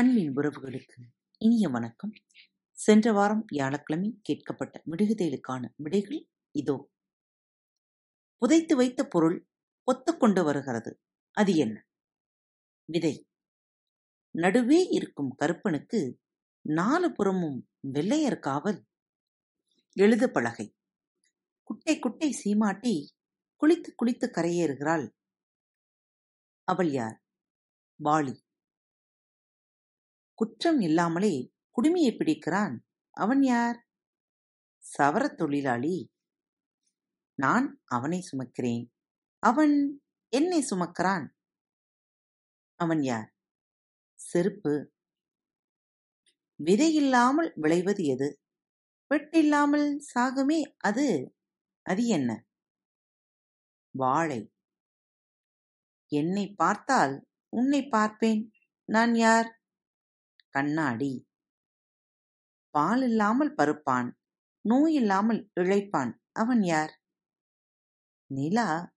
அன்பின் உறவுகளுக்கு இனிய வணக்கம். சென்ற வாரம் வியாழக்கிழமை கேட்கப்பட்ட விடுகதைகளுக்கான விடைகள் இதோ. புதைத்து வைத்த பொருள் ஒத்துக்கொண்டு வருகிறது. அது என்ன? விதை. நடுவே இருக்கும் கருப்பனுக்கு நாலு புறமும் வெள்ளையர் காவல். எழுத பலகை. குட்டை குட்டை சீமாட்டி குளித்து குளித்து கரையேறுகிறாள். அவள் யார்? வாளி குற்றம் இல்லாமலே குடுமியை பிடிக்கிறான். அவன் யார்? சவரத் தொழிலாளி. நான் அவனை சுமக்கிறேன். அவன் என்னை சுமக்கிறான்? அவன் யார்? செருப்பு. விதையில்லாமல் விளைவது எது? வெட்டில்லாமல் சாகுமே அது? அது என்ன? வாழை. என்னை பார்த்தால் உன்னை பார்ப்பேன். நான் யார்? கண்ணாடி. பால் இல்லாமல் பருப்பான். நோய் இல்லாமல் இழைப்பான். அவன் யார்? நிலா.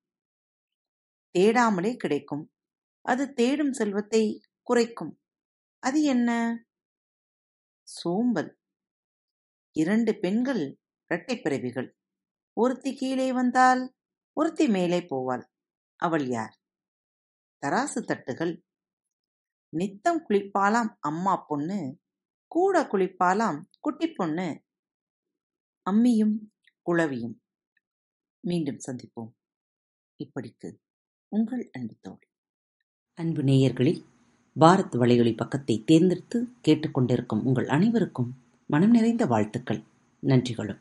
தேடாமலே கிடைக்கும். அது தேடும் செல்வத்தை குறைக்கும். அது என்ன? சோம்பல். இரண்டு பெண்கள் இரட்டை பிறவிகள். ஒருத்தி கீழே வந்தால் ஒருத்தி மேலே போவாள். அவள் யார்? தராசு தட்டுகள். நித்தம் குளிப்பாலாம் அம்மா பொண்ணு கூட குளிப்பாலாம் குட்டி பொண்ணு அம்மியும் குழவியும். மீண்டும் சந்திப்போம். இப்படிக்கு உங்கள் அன்பு தோழி. அன்பு நேயர்களில் பாரத் வலையொலி பக்கத்தை தேர்ந்தெடுத்து கேட்டுக்கொண்டிருக்கும் உங்கள் அனைவருக்கும் மனம் நிறைந்த வாழ்த்துக்கள். நன்றிகளும்.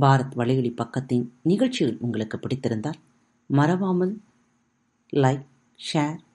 பாரத் வலையொலி பக்கத்தின் நிகழ்ச்சிகள் உங்களுக்கு பிடித்திருந்தால் மறவாமல் லைக் ஷேர்